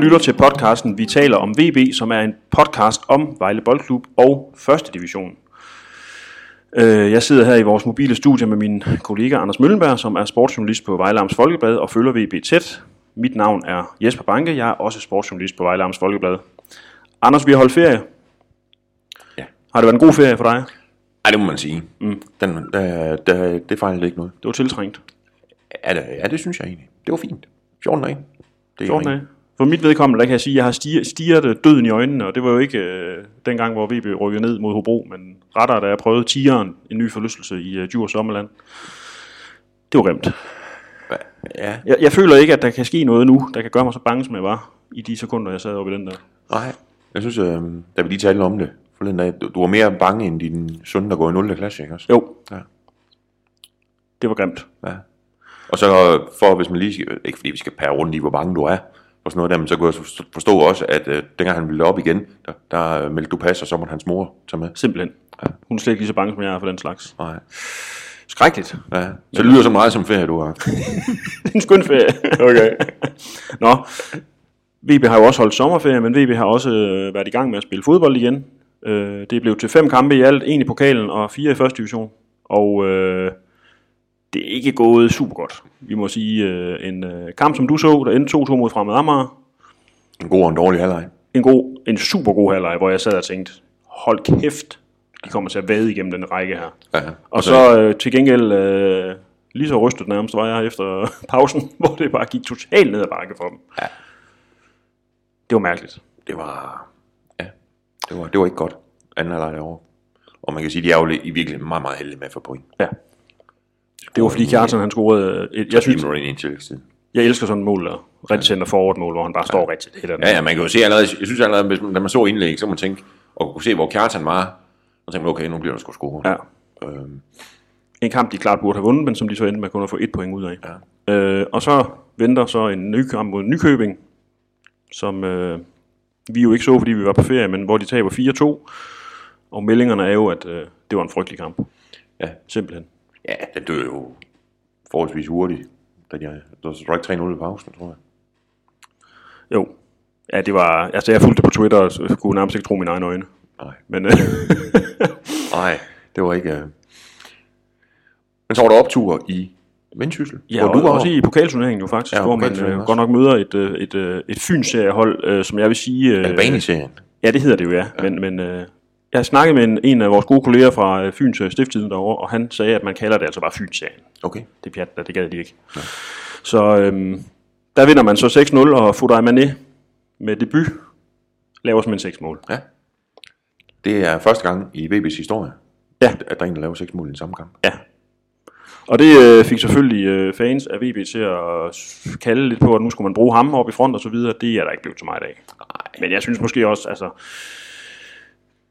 lytter til podcasten Vi taler om VB, som er en podcast om Vejle Boldklub og 1. division. Øh, Jeg sidder her i vores mobile studie med min kollega Anders Møllenberg, som er sportsjournalist på Vejle Amts Folkeblad og følger VB tæt. Mit navn er Jesper Banke, jeg er også sportsjournalist på Vejle Amts Folkeblad. Anders, vi har holdt ferie. Ja. Har det været en god ferie for dig? Ej, det må man sige. Mm. Den, der, der, det fejlede ikke noget. Det var tiltrængt. Ja, det, ja, det synes jeg egentlig. Det var fint. 14 dage. Det er 14 rent. dage. For mit vedkommende, der kan jeg sige, at jeg har stiger, stiget døden i øjnene, og det var jo ikke øh, dengang, hvor VB rykkede ned mod Hobro, men rettere, da jeg prøvede Tigeren, en ny forlystelse i øh, Djurs Sommerland. Det var grimt. Ja, Jeg, jeg føler ikke, at der kan ske noget nu, der kan gøre mig så bange, som jeg var i de sekunder, jeg sad oppe i den der. nej. Jeg synes, øh, da vi lige talte om det forleden dag, du, du var mere bange end din søn, der går i 0. klasse, ikke også? Jo, Ja. det var grimt. ja. Og så for, hvis man lige, ikke fordi vi skal pære rundt i, hvor bange du er, og sådan noget der, men så kunne jeg så forstå også, at øh, dengang han ville op igen, der, der øh, meldte du pas, og så måtte hans mor tage med. Simpelthen. Hun er slet ikke lige så bange, som jeg er for den slags. Nej. Skrækkeligt. Ja. Så det lyder så meget som ferie, du har. en skøn ferie. Okay. Nå, VB har jo også holdt sommerferie, men VB har også øh, været i gang med at spille fodbold igen. Øh, det er blevet til fem kampe i alt, en i pokalen og fire i første division. Og øh, det er ikke gået super godt. Vi må sige, øh, en øh, kamp som du så, der endte 2-2 mod Fremad Amager. En god og en dårlig halvleg. En, god, en super god halvleg, hvor jeg sad og tænkte, hold kæft, de kommer til at vade igennem den række her. Ja. Og så øh, til gengæld, øh, lige så rystet nærmest var jeg efter pausen, hvor det bare gik totalt ned ad bakke for dem. Ja. Det var mærkeligt. det var, ja, det var, det var ikke godt, anden halvleg derovre. Og man kan sige, de er jo i virkeligheden meget, meget heldige med at få point. Ja. Det var fordi Kjartan han scorede et, jeg synes, jeg elsker sådan et mål der. Ret center forward mål, hvor han bare står ret til det. Ja, ja, man kan jo se allerede, jeg synes allerede, hvis man, når man så indlæg, så må man tænke, og kunne se, hvor Kjartan var, og tænke, okay, nu bliver der sgu score. ja. Øhm, En kamp, de klart burde have vundet, men som de så endte med kun at få et point ud af. Ja. Øh, og så venter så en ny kamp mod Nykøbing, som øh, vi jo ikke så, fordi vi var på ferie, men hvor de taber 4-2. Og meldingerne er jo, at øh, det var en frygtelig kamp. ja, Simpelthen. Ja, den døde jo forholdsvis hurtigt. Da de, der var ikke 3-0 i pausen, tror jeg. Jo. Ja, det var... Altså, jeg fulgte det på Twitter, og så kunne nærmest ikke tro mine egne øjne. Nej, Men øh, nej, det var ikke... Øh... Men så var der optur i Vendsyssel, ja, hvor og, du var også i pokalturneringen jo faktisk, Ja, hvor man øh, godt nok møder et, øh, et, øh, et Fyns-seriehold, øh, som jeg vil sige... Øh, Albani-serien. Ja, det hedder det jo, ja. ja. Men, men øh, jeg snakkede med en, en af vores gode kolleger fra øh, Fyns øh, Stifttiden derovre, og han sagde, at man kalder det altså bare Fyns-serien. Okay. Det pjat, det gad de ikke. Ja. Så øhm, der vinder man så 6-0, og Fodaj Mané med debut laver simpelthen 6 mål. Ja. Det er første gang i VB's historie, Ja. at der er en, der laver seks mål i den samme kamp. Ja. Og det øh, fik selvfølgelig øh, fans af VB til at kalde lidt på, at nu skulle man bruge ham op i front og så videre. Det er der ikke blevet så meget af. Men jeg synes måske også, altså,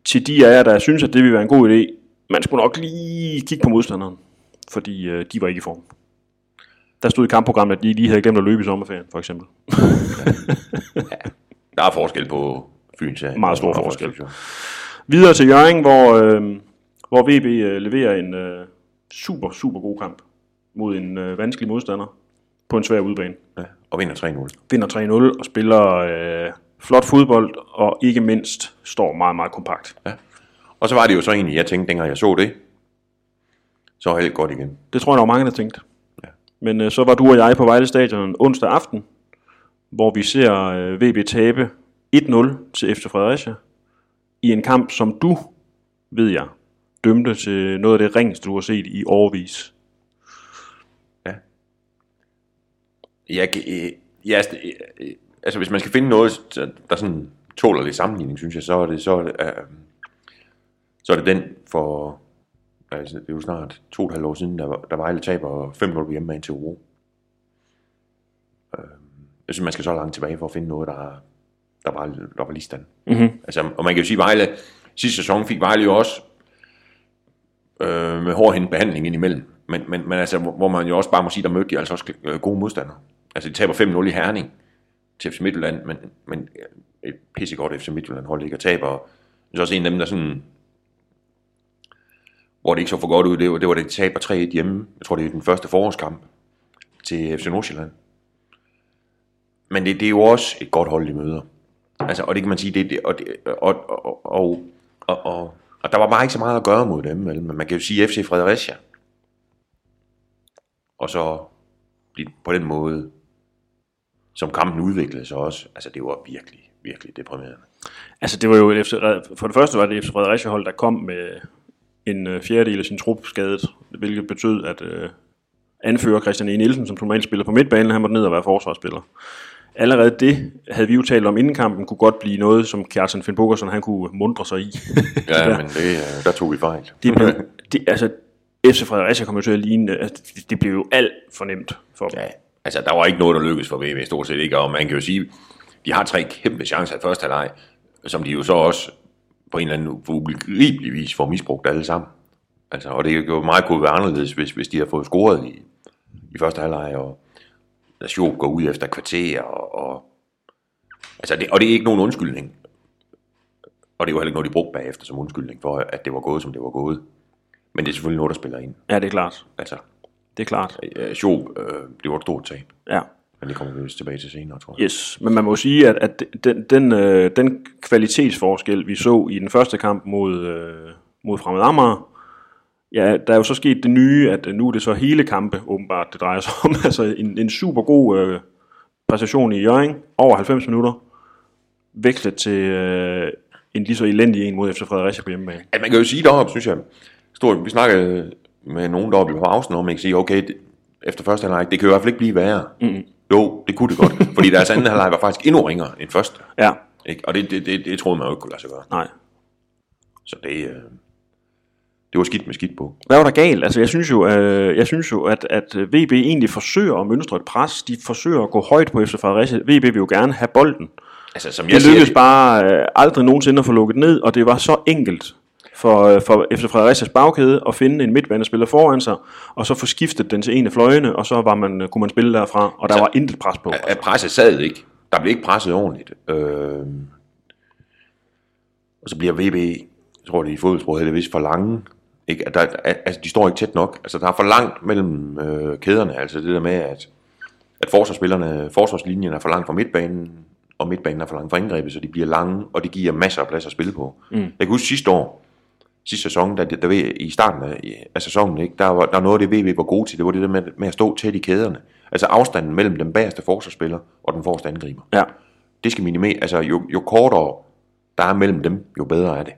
til de af jer, der synes, at det ville være en god idé, man skulle nok lige kigge på modstanderen, fordi øh, de var ikke i form. Der stod i kampprogrammet, at de lige havde glemt at løbe i sommerferien, for eksempel. Der er forskel på Fyns serien. Meget stor forskel. Division. Videre til Jørgen, hvor, øh, hvor VB øh, leverer en øh, super, super god kamp mod en øh, vanskelig modstander på en svær udbane. Ja, og vinder 3-0. Vinder 3-0 og spiller øh, flot fodbold, og ikke mindst står meget, meget kompakt. Ja. Og så var det jo så egentlig, jeg tænkte, dengang jeg så det, så var alt godt igen. Det tror jeg, der var mange, der tænkte. Ja. Men øh, så var du og jeg på Vejle Stadion onsdag aften, hvor vi ser øh, VB tabe 1-0 til FC Fredericia i en kamp, som du, ved jeg, dømte til noget af det ringeste, du har set i årvis. Jeg, kan- øh, ja, altså, øh, altså hvis man skal finde noget, der sådan tåler lidt sammenligning, synes jeg, så er det, så er det, øh, så er det den for, altså det er jo snart to og et halvt år siden, der, var- der Vejle taber 5-0 på hjemmebane til Uro. Øh, jeg synes, man skal så langt tilbage for at finde noget, der, der var, der var lige stand. Mm-hmm. Altså, og man kan jo sige, Vejle, sidste sæson fik Vejle jo også øh, med hårdhændet behandling indimellem. Men, men, men altså, hvor hvor man jo også bare må sige, der mødte de altså også øh, gode modstandere. Altså, de taber 5-0 i Herning til FC Midtjylland, men, men et pissegodt FC Midtjylland hold ikke og taber. Det er også en af dem, der sådan, hvor det ikke så for godt ud, det var, det var det, taber 3-1 hjemme. Jeg tror, det er den første forårskamp til FC Nordsjælland. men det, det er jo også et godt hold, de møder. Altså, og det kan man sige, det, det, og, det, og, og, og, og, og, og der var bare ikke så meget at gøre mod dem, vel? men man kan jo sige FC Fredericia. Og så på den måde, som kampen udviklede sig også, altså det var virkelig, virkelig deprimerende. Altså det var jo et FC, for det første var det FC Fredericia hold, der kom med en øh, fjerdedel af sin trup skadet, hvilket betød, at øh, anfører Christian E. Nielsen, som normalt spiller på midtbanen, han måtte ned og være forsvarsspiller. Allerede det havde vi jo talt om inden kampen, kunne godt blive noget, som Kjartan Finn Bogerson, han kunne mundre sig i. Ja, men det, øh, der tog vi fejl. Det, blev, det, altså, FC Fredericia kommer jo til at ligne, altså, det, det blev jo alt for nemt for dem. Ja, altså der var ikke noget, der lykkedes for VB stort set ikke, og man kan jo sige, de har tre kæmpe chancer i første halvleg, som de jo så også på en eller anden ubegribelig vis får misbrugt alle sammen. Altså, og det jo meget kunne være anderledes, hvis, hvis de har fået scoret i, i første halvleg, og Nation går ud efter kvarter, og, og, altså det, og det er ikke nogen undskyldning. Og det er jo heller ikke noget, de brugte bagefter som undskyldning for, at det var gået, som det var gået. Men det er selvfølgelig noget, der spiller ind. Ja, det er klart. Altså, Det er klart. Sjob, øh, det var et stort tab. Ja. Men det kommer vi vist tilbage til senere, tror jeg. Yes, men man må sige, at, at den, den, øh, den kvalitetsforskel, vi så i den første kamp mod, øh, mod Fremad Amager, ja, der er jo så sket det nye, at øh, nu er det så hele kampe, åbenbart, det drejer sig om. altså en, en super god øh, præstation i Jørgen, over 90 minutter, vekslet til øh, en lige så elendig en mod FC Fredericia på hjemmebane. At man kan jo sige deroppe, synes jeg, stort, vi snakkede med nogen deroppe på pausen om, man kan sige, okay, det, efter første halvleg, det kan i hvert fald ikke blive værre. Mm. Jo, det kunne det godt, fordi deres anden halvleg var faktisk endnu ringere end første. Ja, Ikke? Og det, det, det, det troede man jo ikke kunne lade sig gøre. nej. Så det, øh, det var skidt med skidt på. Hvad var der galt? Altså, jeg synes jo, øh, jeg synes jo at, at VB egentlig forsøger at mønstre et pres. De forsøger at gå højt på FC Fredericia. VB vil jo gerne have bolden. Altså, som jeg Det lykkedes det, bare øh, aldrig nogensinde at få lukket ned, og det var så enkelt for, øh, for FC Fredericias bagkæde at finde en midtbanespiller foran sig, og så få skiftet den til en af fløjene, og så var man, øh, kunne man spille derfra, og der Altså, var intet pres på. at presset sad ikke. Der blev ikke presset ordentligt. Øh, og så bliver VB, jeg tror det i fodboldsproget, heldigvis for lange. Ikke? At der, altså, de står ikke tæt nok. Altså, der er for langt mellem øh, kæderne. Altså det der med, at, at forsvarsspillerne, forsvarslinjen er for langt fra midtbanen, og midtbanen er for langt fra indgrebet, så de bliver lange, og det giver masser af plads at spille på. Mm. Jeg kan huske sidste år, sidste sæson, der, der, der i starten af, af sæsonen, ikke, der, var, der var noget af det, VB var gode til, det var det der med, med at stå tæt i kæderne. Altså afstanden mellem den bagerste forsvarsspiller og den forreste angriber. Ja, Det skal minimere, altså jo, jo kortere der er mellem dem, jo bedre er det.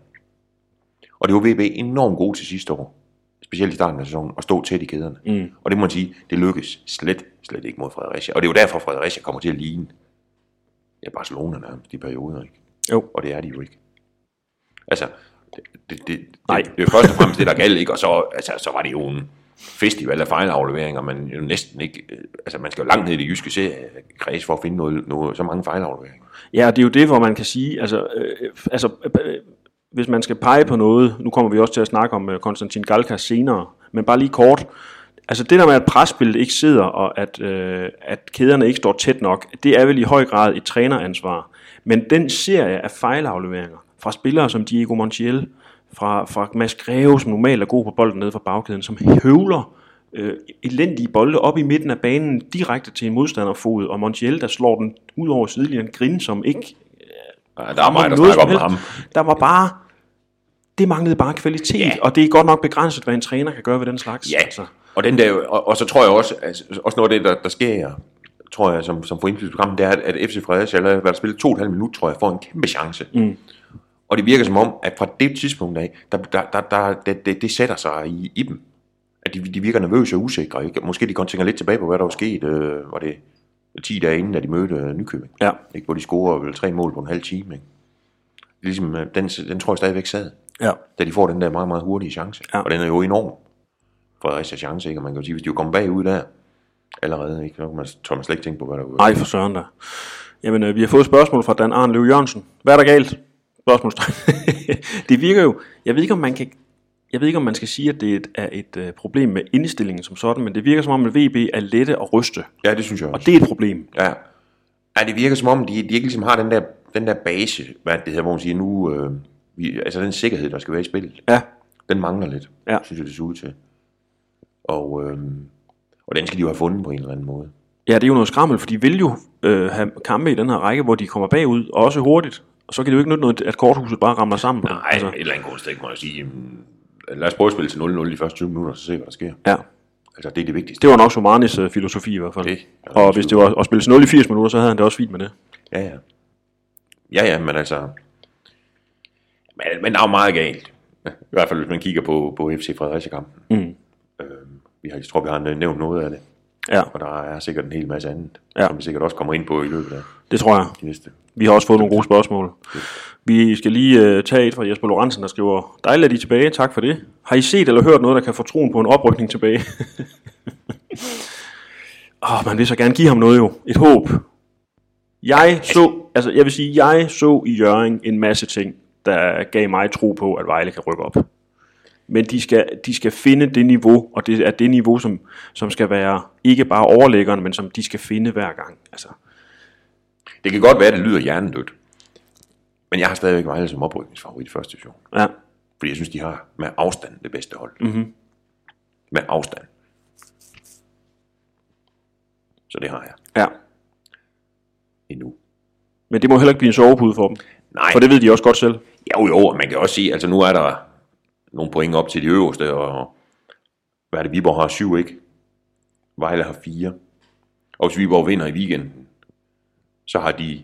Og det var VB enormt gode til sidste år, specielt i starten af sæsonen, at stå tæt i kæderne. Mm. Og det må man sige, det lykkes slet, slet ikke mod Fredericia. Og det er jo derfor, Fredericia kommer til at ligne ja, Barcelona nærmest, de perioder, ikke? jo. Og det er de jo ikke. Altså, det, det, Nej. det, det er først og fremmest det, der galt, ikke? Og så, altså, så var det jo en festival af fejlafleveringer, man jo næsten ikke, øh, altså man skal jo langt ned i det jyske seriekreds for at finde noget, noget, så mange fejlafleveringer. Ja, det er jo det, hvor man kan sige, altså, øh, altså øh, hvis man skal pege på noget, nu kommer vi også til at snakke om øh, Konstantin Galkas senere, men bare lige kort, altså det der med, at presspillet ikke sidder, og at, øh, at kæderne ikke står tæt nok, det er vel i høj grad et træneransvar. Men den serie af fejlafleveringer fra spillere som Diego Montiel, fra, fra Mads Greve, som normalt er god på bolden nede fra bagkæden, som høvler øh, elendige bolde op i midten af banen direkte til en modstanderfod, og Montiel, der slår den ud over sidelinjen, grin som ikke Ja, der er mig, der snakker om ham. Der var bare, det manglede bare kvalitet, Ja. og det er godt nok begrænset, hvad en træner kan gøre ved den slags. Ja, Altså. og, den der, og, og så tror jeg også, altså, også noget af det, der, der sker, tror jeg, som, som får indflydelse på kampen, det er, at, FC Fredericia, der spillet to og et halvt minut, tror jeg, får en kæmpe chance. Mm. Og det virker som om, at fra det tidspunkt af, der, der, der, der, det, det, det sætter sig i, i dem. At de, de virker nervøse og usikre. Ikke? Måske de godt tænker lidt tilbage på, hvad der var sket, øh, var det 10 dage inden, da de mødte øh, Nykøbing. Ja. Ikke? Hvor de scorer vel tre mål på en halv time. Ikke? Ligesom, øh, den, den tror jeg stadigvæk sad Ja. da de får den der meget, meget hurtige chance. Ja. Og den er jo enorm. Fredericia chance, ikke? Og man kan jo sige, hvis de jo kommer bagud der, allerede, ikke? Så kan man, tør man slet ikke tænke på, hvad der er Ej, for søren da. Jamen, øh, vi har fået et spørgsmål fra Dan Arne Løv Jørgensen. Hvad er der galt? Spørgsmålstegn. det virker jo, jeg ved ikke, om man kan, jeg ved ikke, om man skal sige, at det er et, er et uh, problem med indstillingen som sådan, men det virker som om, at VB er lette at ryste. Ja, det synes jeg Og også. det er et problem. Ja. ja, det virker som om, de, de ikke ligesom har den der, den der base, hvad det hedder, hvor man siger, nu, øh, vi, altså den sikkerhed, der skal være i spillet, Ja, den mangler lidt, Ja. synes jeg, det ser ud til. Og, øh, og den skal de jo have fundet på en eller anden måde. Ja, det er jo noget skrammel, for de vil jo øh, have kampe i den her række, hvor de kommer bagud, og også hurtigt. Og så kan det jo ikke nytte noget, at korthuset bare ramler sammen. Nej, altså. et eller andet grundstik må jeg sige. jamen, Lad os prøve at spille til 0-0 de første 20 minutter, så se, hvad der sker. Ja, Altså, det er det vigtigste. det var nok Somanis øh, filosofi i hvert fald. Det og hvis det var at spille til 0 i 80 minutter, så havde han det også fint med det. Ja, ja. Ja, ja, men altså... Men, men der er jo meget galt. I hvert fald, hvis man kigger på, på FC Fredericia-kampen. Mm. Øhm, vi har, jeg tror, vi har nævnt noget af det. Ja, Og der er sikkert en hel masse andet, Ja. som vi sikkert også kommer ind på i løbet af det tror jeg. de næste. Vi har også fået nogle gode spørgsmål. Vi skal lige øh, tage et fra Jesper Lorentzen, der skriver, dejligt at I er tilbage, tak for det. Har I set eller hørt noget, der kan få troen på en oprykning tilbage? Åh, man vil så gerne give ham noget jo. Et håb. Jeg så, altså jeg vil sige, jeg så i Jørgen en masse ting, der gav mig tro på, at Vejle kan rykke op. Men de skal, de skal finde det niveau, og det er det niveau, som, som skal være ikke bare overlæggeren, men som de skal finde hver gang. Altså, Det kan godt være, at det lyder hjernedødt. Men jeg har stadigvæk Vejle som oprykningsfavorit i første division. ja, Fordi jeg synes, de har med afstand det bedste hold. Mm-hmm. Med afstand. Så det har jeg ja. endnu. Men det må heller ikke blive en sovepude for dem. Nej, For det ved de også godt selv. Jo, jo, og man kan også sige, altså nu er der nogle point op til de øverste, og hvad er det, Viborg har syv, ikke? Vejle har fire. Og hvis Viborg vinder i weekenden, så har de,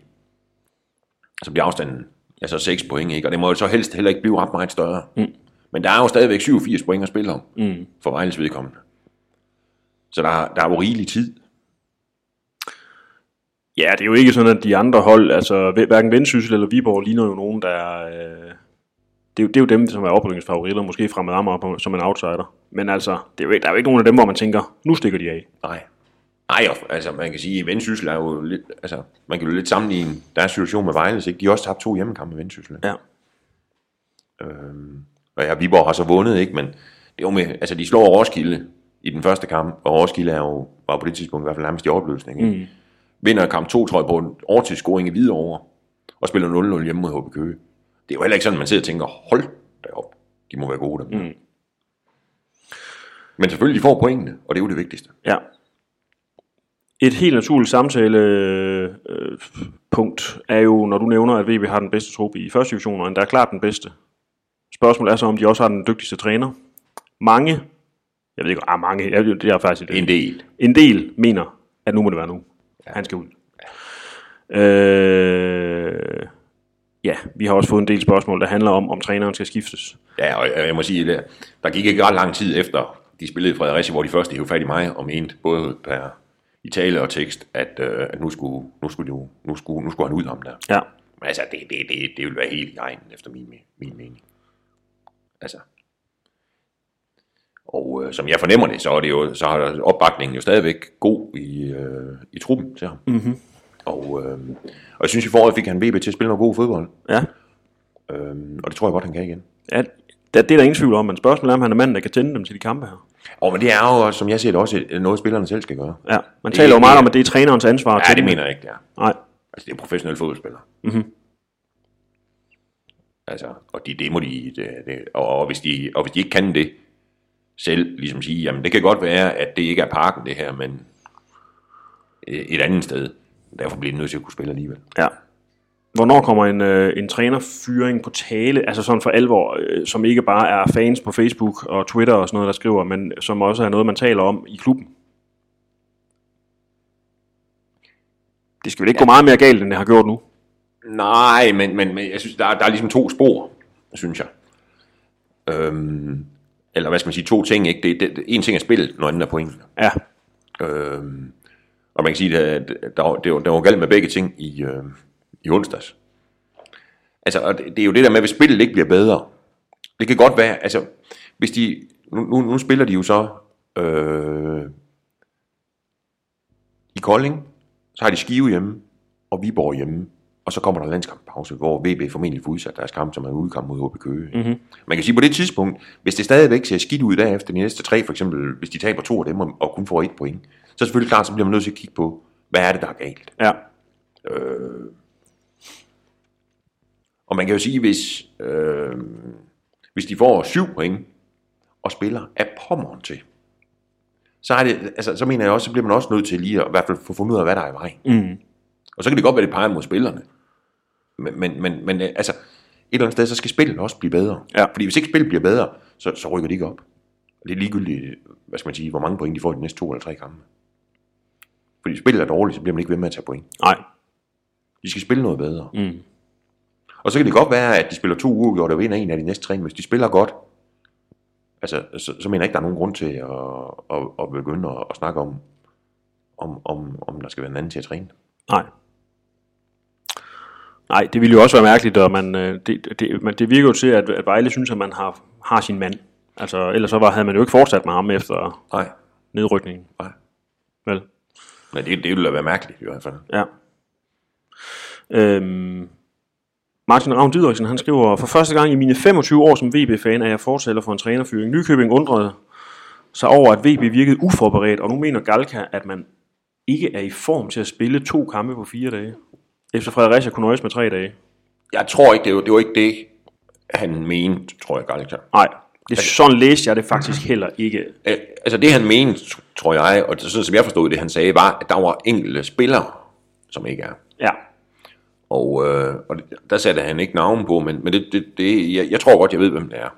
så bliver afstanden altså 6 point, ikke? Og det må jo så helst heller ikke blive ret meget større. Mm. Men der er jo stadigvæk 87 point at spille om, mm. for Vejles vedkommende. Så der, er- der er jo rigelig tid. Ja, det er jo ikke sådan, at de andre hold, altså hver- hverken Vendsyssel eller Viborg, ligner jo nogen, der er... Øh, det, er jo, det er jo dem, som er oprykningsfavoritter, måske fremad Amager som en outsider. Men altså, det er jo ikke, der er jo ikke nogen af dem, hvor man tænker, nu stikker de af. Nej. Nej, altså man kan sige, at Vendsyssel er jo lidt, altså man kan jo lidt sammenligne deres situation med Vejles, ikke? De har også tabt to hjemmekampe med Vendsyssel. Ja. Øhm, og ja, Viborg har så vundet, ikke? Men det er jo med, altså de slår Roskilde i den første kamp, og Roskilde er jo, var på det tidspunkt i hvert fald nærmest i opløsning. Ikke? Mm. Vinder kamp 2, tror jeg, på en overtidsscoring i Hvidovre, og spiller 0-0 hjemme mod HB Køge. Det er jo heller ikke sådan, man sidder og tænker, hold da op, de må være gode dem. Mm. Men selvfølgelig, de får pointene, og det er jo det vigtigste. Ja. Et helt naturligt samtale øh, er jo, når du nævner, at VB har den bedste trup i første division, og endda er klart den bedste. Spørgsmålet er så, om de også har den dygtigste træner. Mange, jeg ved ikke, ah, mange, jeg, det er faktisk En del. en del mener, at nu må det være nu. Ja. Han skal ud. Øh, ja, vi har også fået en del spørgsmål, der handler om, om træneren skal skiftes. Ja, og jeg må sige, der, der gik ikke ret lang tid efter, de spillede i Fredericia, hvor de første hævde fat i mig og mente både per i tale og tekst, at, øh, at nu, skulle, nu, skulle de nu, skulle, nu skulle han ud ham der. Ja, Men altså, det, det, det, det vil være helt i egen, efter min, min mening. Altså. Og øh, som jeg fornemmer det, så er det jo, så har der opbakningen jo stadigvæk god i, øh, i truppen til ham. Mm-hmm. Og, øh, og jeg synes i foråret fik han VB til at spille noget god fodbold. ja. Øh, og det tror jeg godt, han kan igen. ja det, det er der ingen tvivl om, men spørgsmålet er, om han er manden, der kan tænde dem til de kampe her. Og men det er jo, som jeg ser det, også et- noget, spillerne selv skal gøre. Ja, man Det- taler jo meget det- om, at det er trænerens ansvar. Ja, det dem. mener jeg ikke, det er. Nej, Altså, det er professionelle fodboldspillere. Mhm. Altså, og de, det må de, det, det, og, og, hvis de, og hvis de ikke kan det selv, ligesom sige, jamen det kan godt være, at det ikke er parken det her, men øh, et andet sted. Derfor bliver de nødt til at kunne spille alligevel. ja. Hvornår kommer en, øh, en trænerfyring på tale, altså sådan for alvor, øh, som ikke bare er fans på Facebook og Twitter og sådan noget, der skriver, men som også er noget, man taler om i klubben? Det skal vel ikke ja. gå meget mere galt, end det har gjort nu? Nej, men, men, men jeg synes, der, er- der er ligesom to spor, synes jeg. Øhm, eller hvad skal man sige, to ting, ikke? Det, det, en ting er spillet, noget andet er pointen. Ja, Øhm, og man kan sige, at der, der, det var, der var galt med begge ting i, øh, i onsdags. Altså, og det, det er jo det der med, hvis spillet ikke bliver bedre. Det kan godt være, altså, hvis de, nu, nu, nu spiller de jo så øh, i Kolding, så har de Skive hjemme, og Viborg hjemme, og så kommer der landskampspause, hvor VB formentlig får udsat deres kamp, som er udkamp mod HB Køge. Mm-hmm. Man kan sige, på det tidspunkt, hvis det stadigvæk ser skidt ud derefter de næste tre, for eksempel, hvis de taber to af dem og, og kun får et point, så er selvfølgelig klart, så bliver man nødt til at kigge på, hvad er det, der er galt. ja, Og man kan jo sige, hvis, øh, hvis de får syv point, og spiller af pommeren til, så, er det, altså, så mener jeg også, så bliver man også nødt til lige at i hvert fald få fundet ud af, hvad der er i vejen. Mm. Og så kan det godt være, det peger mod spillerne. Men, men, men, men øh, altså, et eller andet sted, så skal spillet også blive bedre. Ja. Fordi hvis ikke spillet bliver bedre, så, så rykker de ikke op. Og det er ligegyldigt, hvad skal man sige, hvor mange point de får i de næste to eller tre kampe. Fordi spillet er dårligt, så bliver man ikke ved med at tage point. Nej. De skal spille noget bedre. Mm. Og så kan det godt være, at de spiller to uger, og vinder en af de næste tre, men hvis de spiller godt, altså, så, så mener jeg ikke, der er nogen grund til at, at, at begynde at, at snakke om, om, om, om der skal være en anden til at træne. Nej. Nej, det ville jo også være mærkeligt, og man, øh, det, det, man, det virker jo til, at, at Vejle synes, at man har, har sin mand. Altså, ellers så var, havde man jo ikke fortsat med ham efter Nej, nedrykningen. nej. Vel? Nej, det, det ville da være mærkeligt i hvert fald. Ja. Øhm, Martin Ravn Didriksen, han skriver, for første gang i mine 25 år som VB-fan er jeg fortæller for en trænerfyring. Nykøbing undrede sig over, at VB virkede uforberedt, og nu mener Galka, at man ikke er i form til at spille to kampe på fire dage. Efter Fredericia kunne nøjes med tre dage. Jeg tror ikke, det var, det var ikke det, han mente, tror jeg, Gallica. Nej, det, sådan læste jeg det faktisk heller ikke. Altså det, han mente, tror jeg, og sådan som jeg forstod det, han sagde, var, at der var enkelte spillere, som ikke er. Ja, Og, øh, og der satte han ikke navn på, men, men det, det, det, jeg, jeg tror godt, jeg ved, hvem det er.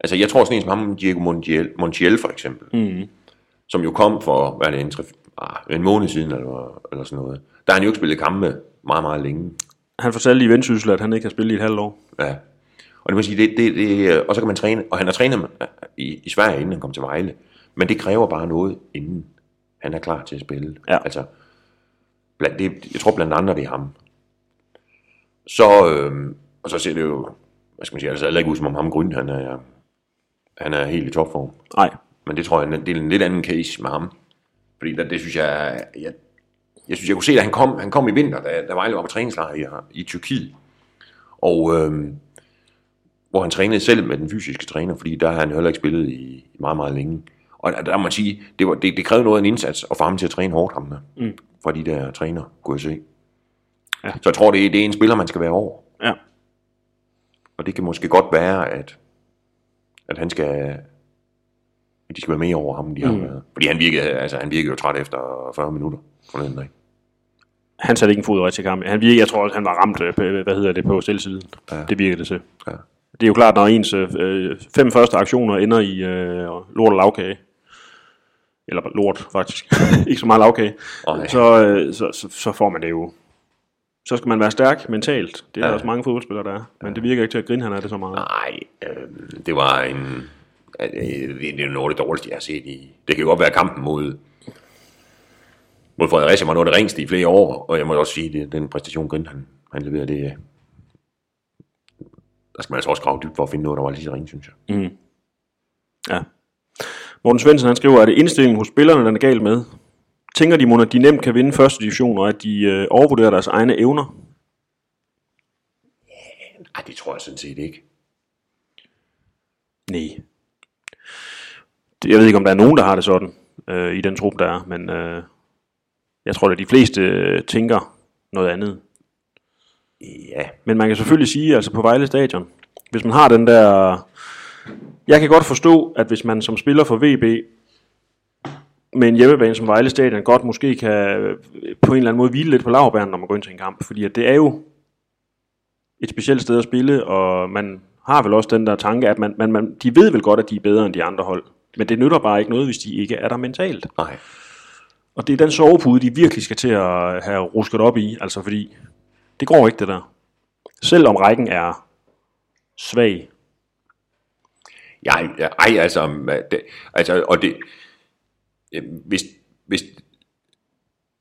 Altså, jeg tror sådan en som ham, Diego Montiel, Montiel for eksempel, mm. som jo kom for, hvad er det, en, tre, ah, en måned siden, eller, eller sådan noget. Der har han jo ikke spillet kampe meget, meget længe. han fortalte i Vendsyssel, at han ikke har spillet i et halvt år. Ja. Og det må sige, det, det, det, og så kan man træne, og han har trænet i, i Sverige, inden han kom til Vejle. Men det kræver bare noget, inden han er klar til at spille. Ja. Altså, blandt det, jeg tror blandt andre, det er ham. Så, øh, og så ser det jo, hvad skal man sige, altså heller ikke ud som om ham Grøn, han er, han er helt i topform. Nej, Men det tror jeg, det er en lidt anden case med ham. Fordi der, det synes jeg, jeg, jeg synes, jeg kunne se, at han kom, han kom i vinter, da, da Vejle var på træningslejr i, i Tyrkiet. Og øhm, hvor han trænede selv med den fysiske træner, fordi der har han heller ikke spillet i, i meget, meget længe. Og der, der må man sige, det, var, det, det krævede noget af en indsats at få ham til at træne hårdt ham med. Mm. For de der træner, kunne jeg se. Ja. Så jeg tror, det, er- det er en spiller, man skal være over. ja. Og det kan måske godt være, at, at han skal, at de skal være mere over ham, de har været. Fordi han virkede, altså, han virkede jo træt efter 40 minutter forleden dag. Han satte ikke en fod i rigtig kamp. Han virkede, jeg tror også, han var ramt øh, på, hvad hedder det, på stillsiden. Ja. Det virkede det til. Ja. Det er jo klart, når ens øh, fem første aktioner ender i øh, lort og lavkage, eller lort faktisk, ikke så meget lavkage, så, øh, så, så, så får man det jo. Så skal man være stærk mentalt. Det er Ja. der også mange fodboldspillere, der er. Men det virker ikke til, at Grin han er det så meget. Nej, øh, det var en... øh, Det, det er noget af det dårligste, jeg har set i... Det kan jo godt være kampen mod... Mod Fredericia var noget af det ringste i flere år, og jeg må også sige, at den præstation, Grind, han, han leverede, det... Der skal man altså også grave dybt for at finde noget, der var lige så ringe, synes jeg. Ja. Morten Svendsen han skriver, at det indstillingen hos spillerne, den er galt med. Tænker de, mon, at de nemt kan vinde første division, og at de øh, overvurderer deres egne evner? Nej, det tror jeg sådan set ikke. Nej. Jeg ved ikke, om der er nogen, der har det sådan øh, i den trup, der er, men øh, jeg tror, at de fleste øh, tænker noget andet. Ja, Men man kan selvfølgelig sige, altså på Vejle Stadion, hvis man har den der... Jeg kan godt forstå, at hvis man som spiller for VB med en hjemmebane som Vejle Stadion, godt måske kan øh, på en eller anden måde hvile lidt på lavbærnen, når man går ind til en kamp. Fordi at det er jo et specielt sted at spille, og man har vel også den der tanke, at man, man, man, de ved vel godt, at de er bedre end de andre hold. Men det nytter bare ikke noget, hvis de ikke er der mentalt. nej. Og det er den sovepude, de virkelig skal til at have rusket op i, altså fordi det går ikke det der. Selvom rækken er svag. Jeg, jeg, ej, altså, det, altså, og det, øh, hvis, hvis,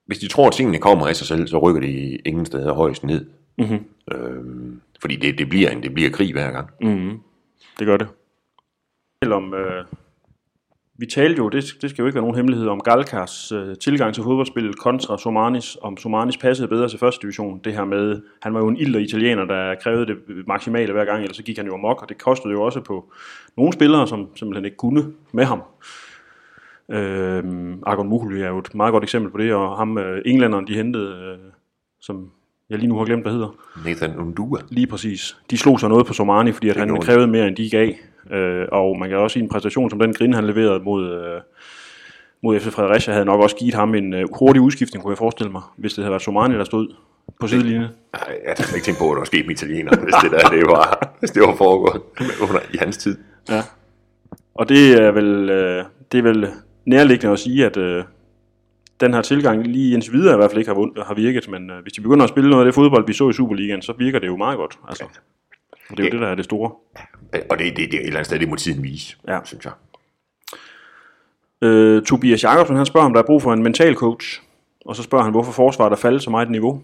hvis de tror, at tingene kommer af sig selv, så rykker de ingen steder højst ned. Mm-hmm. Øhm, fordi det, det, bliver en, det bliver krig hver gang. Mm-hmm. Det gør det. Selvom øh, vi talte jo, det, det skal jo ikke være nogen hemmelighed, om Galkas øh, tilgang til fodboldspillet kontra Somanis, om Somanis passede bedre til første division. Det her med, han var jo en ilder italiener, der krævede det maksimale hver gang, ellers så gik han jo amok, og det kostede jo også på nogle spillere, som simpelthen ikke kunne med ham. Øh, Argon Muhly er jo et meget godt eksempel på det, og ham øh, englænderen, de hentede, øh, som jeg lige nu har glemt, hvad hedder. Nathan Undua. Lige præcis. De slog sig noget på Somani, fordi at han gjorde de. krævede mere, end de gav. Øh, og man kan også sige en præstation som den grin, han leverede mod, øh, mod FC Fredericia havde nok også givet ham en uh, hurtig udskiftning, kunne jeg forestille mig, hvis det havde været Somani, der stod på sidelinjen. Nej, jeg har ikke tænkt på, at der var sket med italiener, hvis det der det var, hvis det var foregået under, i hans tid. Ja. Og det er vel, øh, det er vel nærliggende at sige, at øh, den her tilgang lige indtil videre i hvert fald ikke har, vundet, har virket, men øh, hvis de begynder at spille noget af det fodbold, vi så i Superligaen, så virker det jo meget godt. Altså. Og det er jo Ja. det, der er det store. Og det, det, det er et eller andet sted, det må tiden vise, Ja. synes jeg. Øh, Tobias Jakobsen, han spørger, om der er brug for en mental coach. Og så spørger han, hvorfor forsvaret er faldet så meget niveau.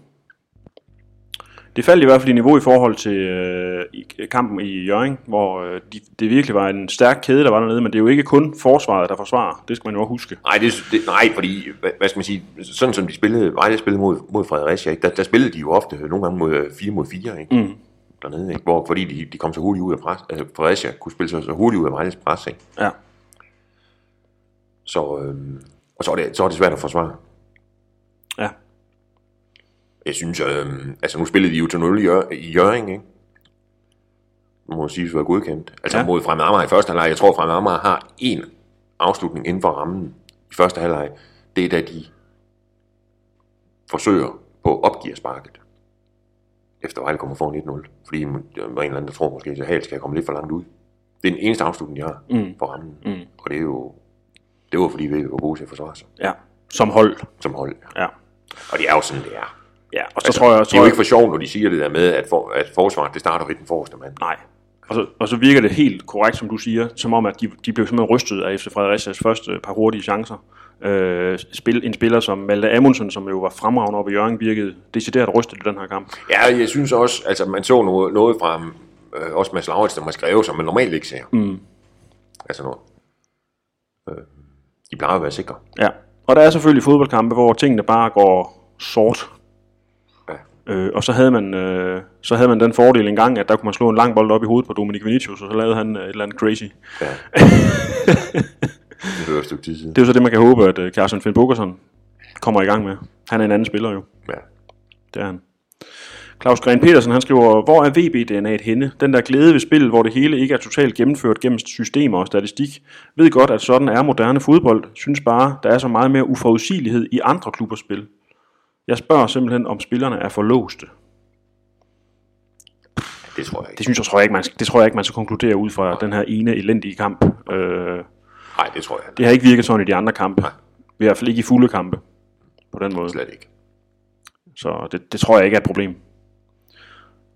Det faldt i hvert fald i niveau i forhold til øh, kampen i Jørgen, hvor øh, de, det virkelig var en stærk kæde, der var dernede, men det er jo ikke kun forsvaret, der forsvarer. Det skal man jo også huske. Nej, det, det, nej, fordi, hvad, hvad skal man sige, sådan som de spillede, Vejle spillede mod, mod Fredericia, ikke? Der, der spillede de jo ofte nogle gange mod 4 mod 4, ikke? Mm. Dernede, ikke? Hvor, fordi de, de kom så hurtigt ud af pres, altså Fredericia kunne spille sig så hurtigt ud af Vejles pres, ikke? Ja. Så, øhm, og så er, det, så er det svært at forsvare. Ja. Jeg synes, øhm, altså nu spillede de jo til 0 i, Jør, i Jørgen, ikke? Nu må sige, at være godkendt. Altså Ja. mod Fremad Amager i første halvleg. Jeg tror, Fremad Amager har en afslutning inden for rammen i første halvleg. Det er da de forsøger på at opgive sparket. Efter Vejle kommer foran 1-0. Fordi der var en eller anden, der tror måske, at Hal skal komme lidt for langt ud. Det er den eneste afslutning, de har Mm. på rammen. Mm. Og det er jo det var fordi, vi var gode til at forsvare sig Ja. Som hold. som hold. Ja. Og det er jo sådan, det er. Ja, og så altså, tror jeg... det er Tror jo jeg ikke for sjovt, når de siger det der med, at, for, at forsvaret, det starter ved den forreste mand. Nej. Og så, og så virker det helt korrekt, som du siger, som om, at de, de blev simpelthen rystet af FC Frederiциas første par hurtige chancer. Øh, spil, en spiller som Malte Amundsen, som jo var fremragende oppe i Jørgen, virkede decideret rystet i den her kamp. Ja, jeg synes også, altså man så noget, noget fra øh, også Mads Lauritz, der har skrevet, som man normalt ikke ser. Mm. Altså noget. Øh, de plejer at være sikre. Ja. Og der er selvfølgelig fodboldkampe, hvor tingene bare går sort. Øh, og så havde, man, øh, så havde man den fordel en gang, at der kunne man slå en lang bold op i hovedet på Dominic Vinicius, og så lavede han øh, et eller andet crazy. Ja. det var et stykke tid siden. Det er jo så det, man kan håbe, at øh, Carsten Finn Bogerson kommer i gang med. Han er en anden spiller jo. Ja. Det er han. Claus Gren Petersen, han skriver, hvor er VB-DNA'et henne? Den der glæde ved spillet, hvor det hele ikke er totalt gennemført gennem systemer og statistik. Ved godt, at sådan er moderne fodbold. Synes bare, der er så meget mere uforudsigelighed i andre klubbers spil. Jeg spørger simpelthen, om spillerne er for låste. Det tror jeg ikke. Det synes jeg, tror jeg ikke, man, det tror jeg ikke, man skal konkludere ud fra den her ene elendige kamp. Øh, Nej, det tror jeg det har ikke virket sådan i de andre kampe. Nej. I hvert fald ikke i fulde kampe. På den måde. slet ikke. Så det, det tror jeg ikke er et problem.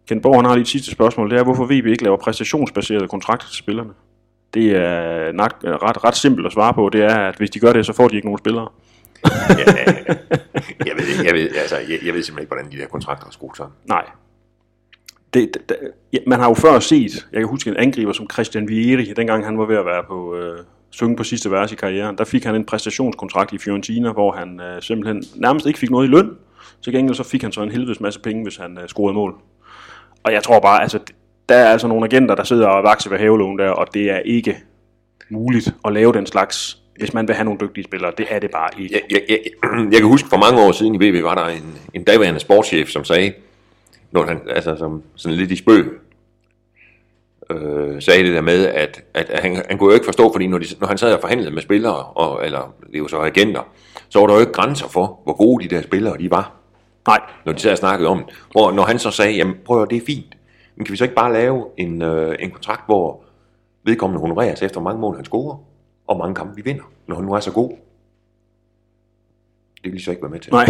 Ken Borg, han har lige et sidste spørgsmål. Det er, hvorfor VB ikke laver præstationsbaserede kontrakter til spillerne? Det er nok, ret, ret simpelt at svare på. Det er, at hvis de gør det, så får de ikke nogen spillere. Ja, jeg, ved, ikke- jeg, ved, altså, jeg, jeg ved simpelthen ikke, hvordan de der kontrakter er skruet sammen. Nej. Det, det, det, ja, man har jo før set, jeg kan huske en angriber som Christian Vieri, dengang han var ved at være på øh, synge på sidste vers i karrieren, der fik han en præstationskontrakt i Fiorentina, hvor han øh, simpelthen nærmest ikke fik noget i løn. Til gengæld så fik han så en helvedes masse penge, hvis han øh, scorede mål. Og jeg tror bare, altså, der er altså nogle agenter, der sidder og vakser ved havelån der, og det er ikke muligt at lave den slags, hvis man vil have nogle dygtige spillere. Det er det bare ikke. Jeg, jeg, jeg, jeg kan huske, for mange år siden i VB var der en, en daværende sportschef, som sagde, når han, altså som sådan lidt i spøg, øh, sagde det der med, at, at, at han, han kunne jo ikke forstå, fordi når, de, når han sad og forhandlede med spillere, og, eller det jo så agenter, så var der jo ikke grænser for, hvor gode de der spillere de var, Nej, når de sad og snakkede om det. Hvor, når han så sagde, jamen prøv at det er fint, men kan vi så ikke bare lave en, øh, en kontrakt, hvor vedkommende honoreres efter, hvor mange mål han scorer, og mange kampe vi vinder, når han nu er så god. Det vil de så ikke være med til nej.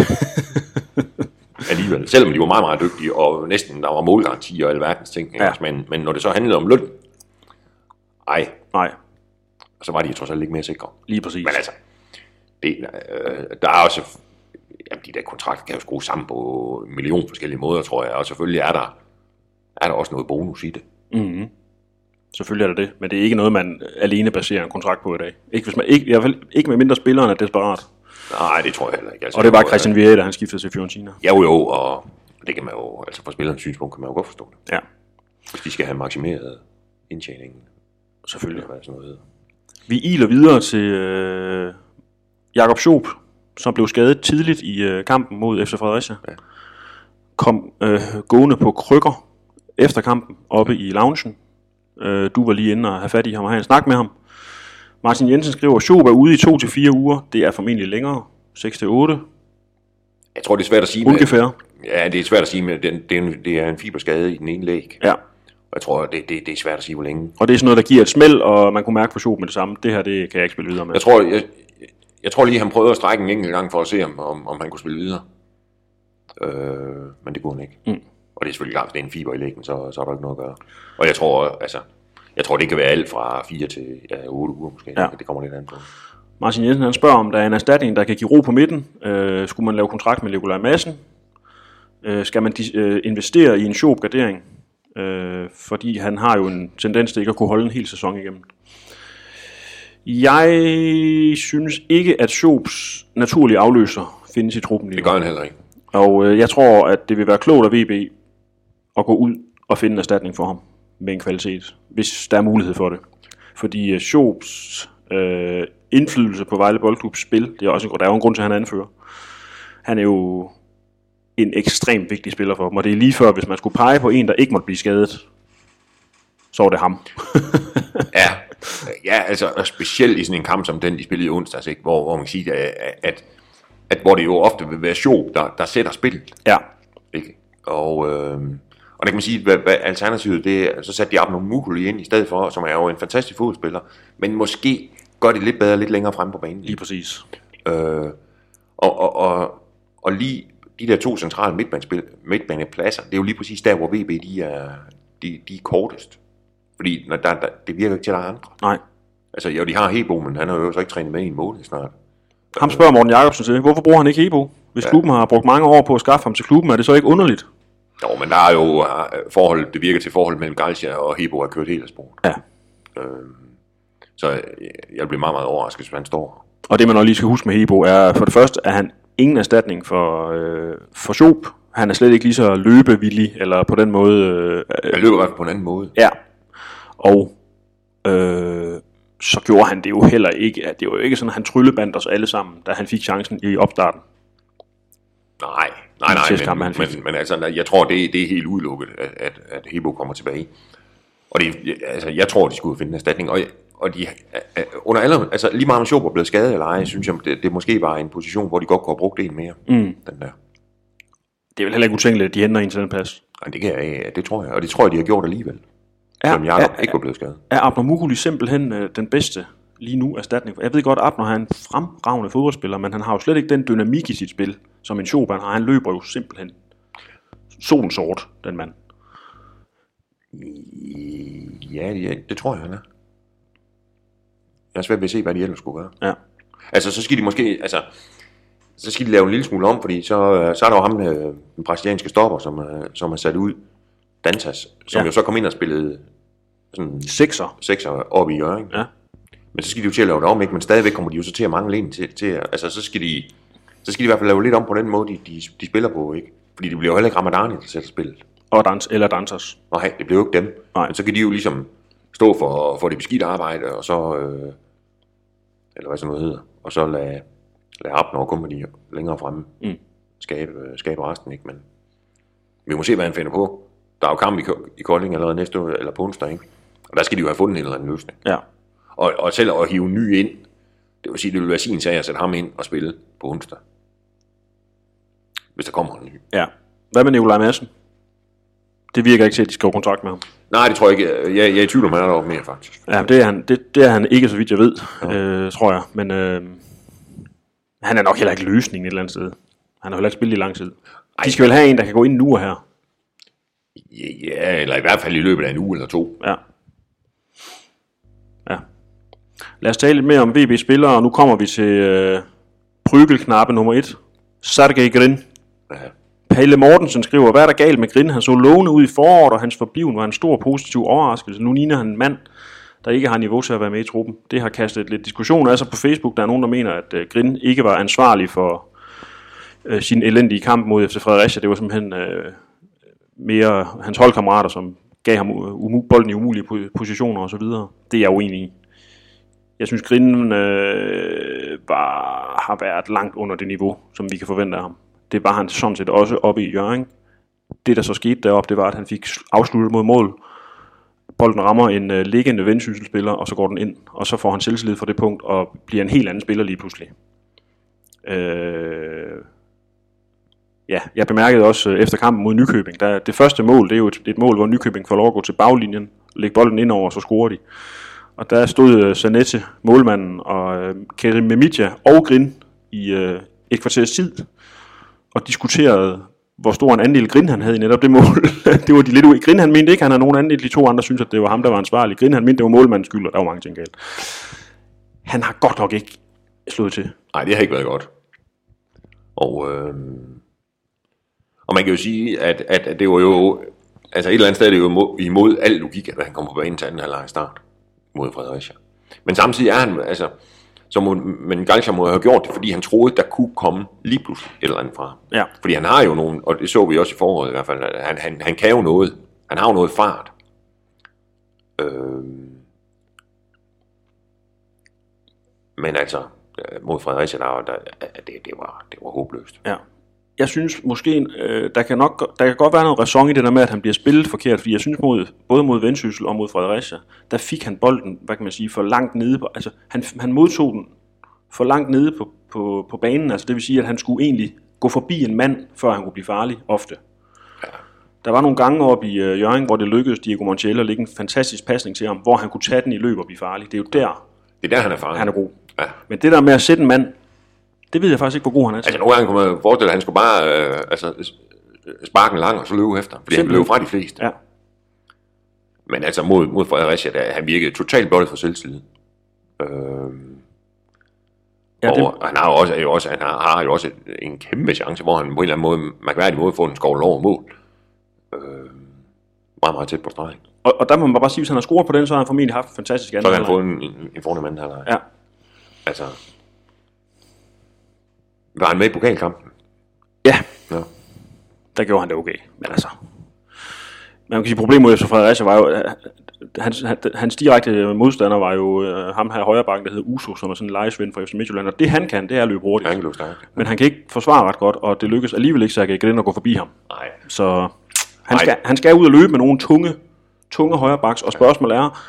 alligevel. Selvom de var meget, meget dygtige, og næsten der var målgaranti og alverdens ting. Ja. Men, men når det så handlede om løn, ej, nej, så var de trods alt ikke mere sikre. lige præcis. Men altså, det, øh, der er også, jamen de der kontrakter kan jo skrues sammen på en million forskellige måder, tror jeg, og selvfølgelig er der, er der også noget bonus i det. Mm-hmm. Selvfølgelig er det det, men det er ikke noget, man alene baserer en kontrakt på i dag. Ikke, hvis man, ikke, i hvert fald ikke med mindre spilleren er desperat. Nej, det tror jeg heller ikke. Altså, Og det var Christian Vieri, da han skiftede til Fiorentina. Ja, jo, jo, og det kan man jo, altså fra spillerens synspunkt kan man jo godt forstå det. Ja, Hvis de skal have maksimeret indtjeningen, selvfølgelig. hvad sådan noget. Vi iler videre til øh, Jakob Schoop, som blev skadet tidligt i øh, kampen mod FC Fredericia. Ja. Kom øh, gående på krykker efter kampen oppe i loungen. Øh, du var lige inde og have fat i ham og have en snak med ham. Martin Jensen skriver, Schob er ude i 2-4 uger. Det er formentlig længere. 6-8. Jeg tror, det er svært at sige. Med, Ungefær. ja, det er svært at sige, med den, det, er en, det er en fiberskade i den ene læg. Ja. Og jeg tror, det, det, det er svært at sige, hvor længe. Og det er sådan noget, der giver et smæld, og man kunne mærke på Schob med det samme. Det her, det kan jeg ikke spille videre med. Jeg tror, jeg, jeg tror lige, han prøvede at strække en enkelt gang for at se, om, om, om han kunne spille videre. Øh, men det kunne han ikke. Mm. Og det er selvfølgelig klart, hvis det er en fiber i læggen, så, så er der ikke noget at gøre. Og jeg tror, altså, jeg tror, det kan være alt fra 4 til ja, 8 uger måske. Ja. Det kommer lidt an på. Martin Jensen han spørger, om der er en erstatning, der kan give ro på midten. Øh, skulle man lave kontrakt med Nikolaj Madsen? Øh, skal man dis- øh, investere i en Schob-gardering? Øh, fordi han har jo en tendens til ikke at kunne holde en hel sæson igennem. Jeg synes ikke, at Schobs naturlige afløser findes i truppen lige Det nu. gør han heller ikke. Og øh, jeg tror, at det vil være klogt af VB at gå ud og finde en erstatning for ham med en kvalitet, hvis der er mulighed for det. Fordi øh, Schobs øh, indflydelse på Vejle Boldklubs spil, det er også en, der er jo en grund til, at han er anfører. Han er jo en ekstremt vigtig spiller for dem, og det er lige før, hvis man skulle pege på en, der ikke måtte blive skadet, så var det ham. Ja, ja altså og specielt i sådan en kamp som den, de spillede i onsdags, ikke? Hvor, hvor man kan sige, at, at, at hvor det jo ofte vil være Schob, der, der sætter spillet. ja, Ikke? Og, øh, og der kan man sige, hvad, hvad alternativet det er, så satte de Abno Mukuli ind i stedet for, som er jo en fantastisk fodspiller, men måske gør det lidt bedre lidt længere frem på banen. lige præcis. Øh, og, og, og, og lige de der to centrale midtbanepladser, det er jo lige præcis der, hvor VB de er, de, de er kortest. Fordi når der, der, det virker ikke til, at der er andre. Nej. Altså, jo, de har Hebo, men han har jo så ikke trænet med i en måned snart. Ham spørger Morten Jacobsen til, hvorfor bruger han ikke Hebo? Hvis ja. klubben har brugt mange år på at skaffe ham til klubben, er det så ikke underligt? Jo, men der er jo øh, forhold, det virker til forholdet mellem Galcia og Hebo har kørt helt af sporet. Ja. Så øh, jeg bliver meget, meget overrasket, hvis han står. Og det man også lige skal huske med Hebo er, for det første er han ingen erstatning for, øh, for Schob. Han er slet ikke lige så løbevillig, eller på den måde... Øh, Han løber i hvert fald på en anden måde. ja. Og øh, så gjorde han det jo heller ikke. At det var jo ikke sådan, at han tryllebandt os alle sammen, da han fik chancen i opstarten. Nej, nej, nej, sidste kamp, men, han men, men altså, jeg tror, det, det er helt udelukket, at, at, Hebo kommer tilbage. Og det, altså, jeg tror, de skulle finde en erstatning. Og, og de, øh, under alle, altså, lige meget om Schober blev skadet eller ej, synes jeg, det, det måske var en position, hvor de godt kunne have brugt en mere. Mm. Den der. Det er vel heller ikke utænkeligt, at de henter en til den plads. Ej, det, kan jeg, det tror jeg, og det tror jeg, de har gjort alligevel. Er, Selvom Jacob er, ikke var blevet skadet. er Abner Muguli simpelthen øh, den bedste lige nu erstatning? Jeg ved godt, Abner er en fremragende fodboldspiller, men han har jo slet ikke den dynamik i sit spil, som en Schoban har. Han løber jo simpelthen solen sort, den mand. Ja, ja, det tror jeg, han er. Jeg er svært ved at se, hvad de ellers skulle gøre. Ja. Altså, så skal de måske, altså, så skal de lave en lille smule om, fordi så, øh, så er der jo ham, øh, den brasilianske stopper, som, er, som er sat ud, Dantas, som ja. jo så kom ind og spillede sådan Sekser. sekser op i Jørgen. Ja. Men så skal de jo til at lave det om, ikke? Men stadigvæk kommer de jo så til at mangle en til, til altså så skal de, så skal de i hvert fald lave lidt om på den måde, de, de, de spiller på, ikke? Fordi det bliver jo heller ikke Ramadani, der sætter spillet. Og dans, eller dansers. Nej, det bliver jo ikke dem. Nej. Men så kan de jo ligesom stå for, for det beskidte arbejde, og så, øh, eller hvad sådan noget hedder, og så lade, lade Abner og kompagni længere fremme Mm. skabe, skabe resten, ikke? Men vi må se, hvad han finder på. Der er jo kamp i, i Kolding allerede næste år, eller på onsdag, ikke? Og der skal de jo have fundet en eller anden løsning. Ja. Og, og selv at hive ny ind, det vil sige, det vil være sin sag at sætte ham ind og spille på onsdag. Hvis der kommer en ny. ja. Hvad med Nikolaj Madsen? Det virker ikke til, at de skriver kontrakt med ham. Nej, det tror jeg ikke. Jeg, jeg, jeg er i tvivl om, han er deroppe mere, faktisk. Ja, det er han, det, det er han ikke, så vidt jeg ved, øh, tror jeg. Men øh, han er nok heller ikke løsningen et eller andet sted. Han har heller ikke spillet i lang tid. De skal vel have en, der kan gå ind nu her. Ja, eller i hvert fald i løbet af en uge eller to. Ja. Ja. Lad os tale lidt mere om VB-spillere, og nu kommer vi til øh, prygelknappe nummer 1. Sergej Grin. Ja. Palle Mortensen skriver, hvad er der galt med Grin? Han så lovende ud i foråret, og hans forbliven var en stor positiv overraskelse. Nu ligner han en mand, der ikke har niveau til at være med i truppen. Det har kastet lidt diskussion af sig på Facebook. Der er nogen, der mener, at øh, Grin ikke var ansvarlig for øh, sin elendige kamp mod FC Fredericia. Det var simpelthen øh, mere hans holdkammerater, som gav ham øh, umu- bolden i umulige positioner osv. Det er jeg uenig i. Jeg synes, Grinden øh, var, har været langt under det niveau, som vi kan forvente af ham. Det var han sådan set også oppe i Jørgen. Det, der så skete deroppe, det var, at han fik afsluttet mod mål bolden rammer en øh, liggende vendsyssel og så går den ind, og så får han selvtillid fra det punkt, og bliver en helt anden spiller lige pludselig. Øh, ja, jeg bemærkede også øh, efter kampen mod Nykøbing, der, det første mål, det er jo et, et mål, hvor Nykøbing får lov at gå til baglinjen, lægge bolden ind over, og så scorer de. Og der stod øh, Sanette, målmanden, og øh, Kerim Memidja og Grin i øh, et kvarters tid, og diskuterede, hvor stor en andel Grin han havde i netop det mål. det var de lidt uenige. Grin han mente ikke, han havde nogen andel. De to andre synes, at det var ham, der var ansvarlig. Grin han mente, det var målmandens skyld, og der var mange ting galt. Han har godt nok ikke slået til. Nej, det har ikke været godt. Og, øh, og man kan jo sige, at, at, at det var jo, altså et eller andet sted er det jo imod, imod al logik, at han kommer på banen til anden halvleg start mod Fredericia. Men samtidig er han, altså, så må, men Galcha må have gjort det, fordi han troede, der kunne komme lige pludselig et eller andet fra. Ja. Fordi han har jo nogen, og det så vi også i foråret i hvert fald, at han, han, han kan jo noget. Han har jo noget fart. Øh, men altså, øh, mod Fredericia, der, der, det, det, var, det var håbløst. Ja. Jeg synes måske, øh, der, kan nok, der kan godt være noget ræson i det der med, at han bliver spillet forkert, fordi jeg synes mod, både mod Vendsyssel og mod Fredericia, der fik han bolden, hvad kan man sige, for langt nede. På, altså, han, han modtog den for langt nede på, på, på banen, altså det vil sige, at han skulle egentlig gå forbi en mand, før han kunne blive farlig, ofte. Ja. Der var nogle gange oppe i uh, Jørgen, hvor det lykkedes Diego Montiel at lægge en fantastisk pasning til ham, hvor han kunne tage den i løb og blive farlig. Det er jo der, det er der, han er farlig. Han er god. Ja. Men det der med at sætte en mand, det ved jeg faktisk ikke, hvor god han er til. Altså nogle gange kunne man forestille, at han skulle bare øh, altså, sparke en lang og så løbe efter. Fordi Simpelthen. han løb fra de fleste. Ja. Men altså mod, mod Fredericia, der, han virkede totalt blottet for selvtillid. Øh, ja, det... og han har jo også, er jo også, han har, har jo også en kæmpe chance, hvor han på en eller anden måde, mærkværdig måde, får en skovl over mål. Øh, meget, meget tæt på stregen. Og, og der må man bare sige, hvis han har scoret på den, så har han formentlig haft en fantastisk anden Så har han fået en, en, en fornem anden halvleg. Ja. Altså, var han med i pokalkampen? Ja. ja. Der gjorde han det okay. Men altså, man kan sige, problemet mod FC Fredericia var jo, at hans, hans direkte modstander var jo uh, ham her højrebakken, der hedder Uso, som er sådan en lejesvend for FC Midtjylland. Og det han kan, det er at løbe hurtigt. Han kan løbe. Men han kan ikke forsvare ret godt, og det lykkes alligevel ikke, så jeg kan ind og gå forbi ham. Nej. Så han skal, han skal ud og løbe med nogle tunge, tunge højrebacks, og spørgsmålet er,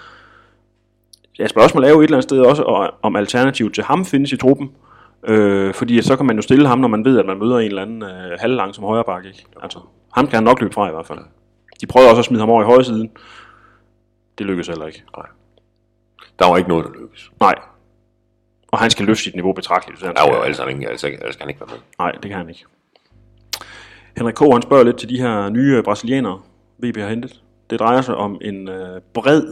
ja, spørgsmålet er jo et eller andet sted også, om alternativet til ham findes i truppen. Øh, fordi så kan man jo stille ham, når man ved, at man møder en eller anden øh, halvlang som højreback. Ikke? Altså, ham kan han nok løbe fra i hvert fald. De prøvede også at smide ham over i højre siden. Det lykkedes heller ikke. Nej. Der var ikke noget, der lykkedes. Nej. Og han skal løfte sit niveau betragteligt. Så han skal, var jo altså ikke, altså, altså skal han ikke være med. Nej, det kan han ikke. Henrik K. han spørger lidt til de her nye brasilianere, VB har hentet. Det drejer sig om en øh, bred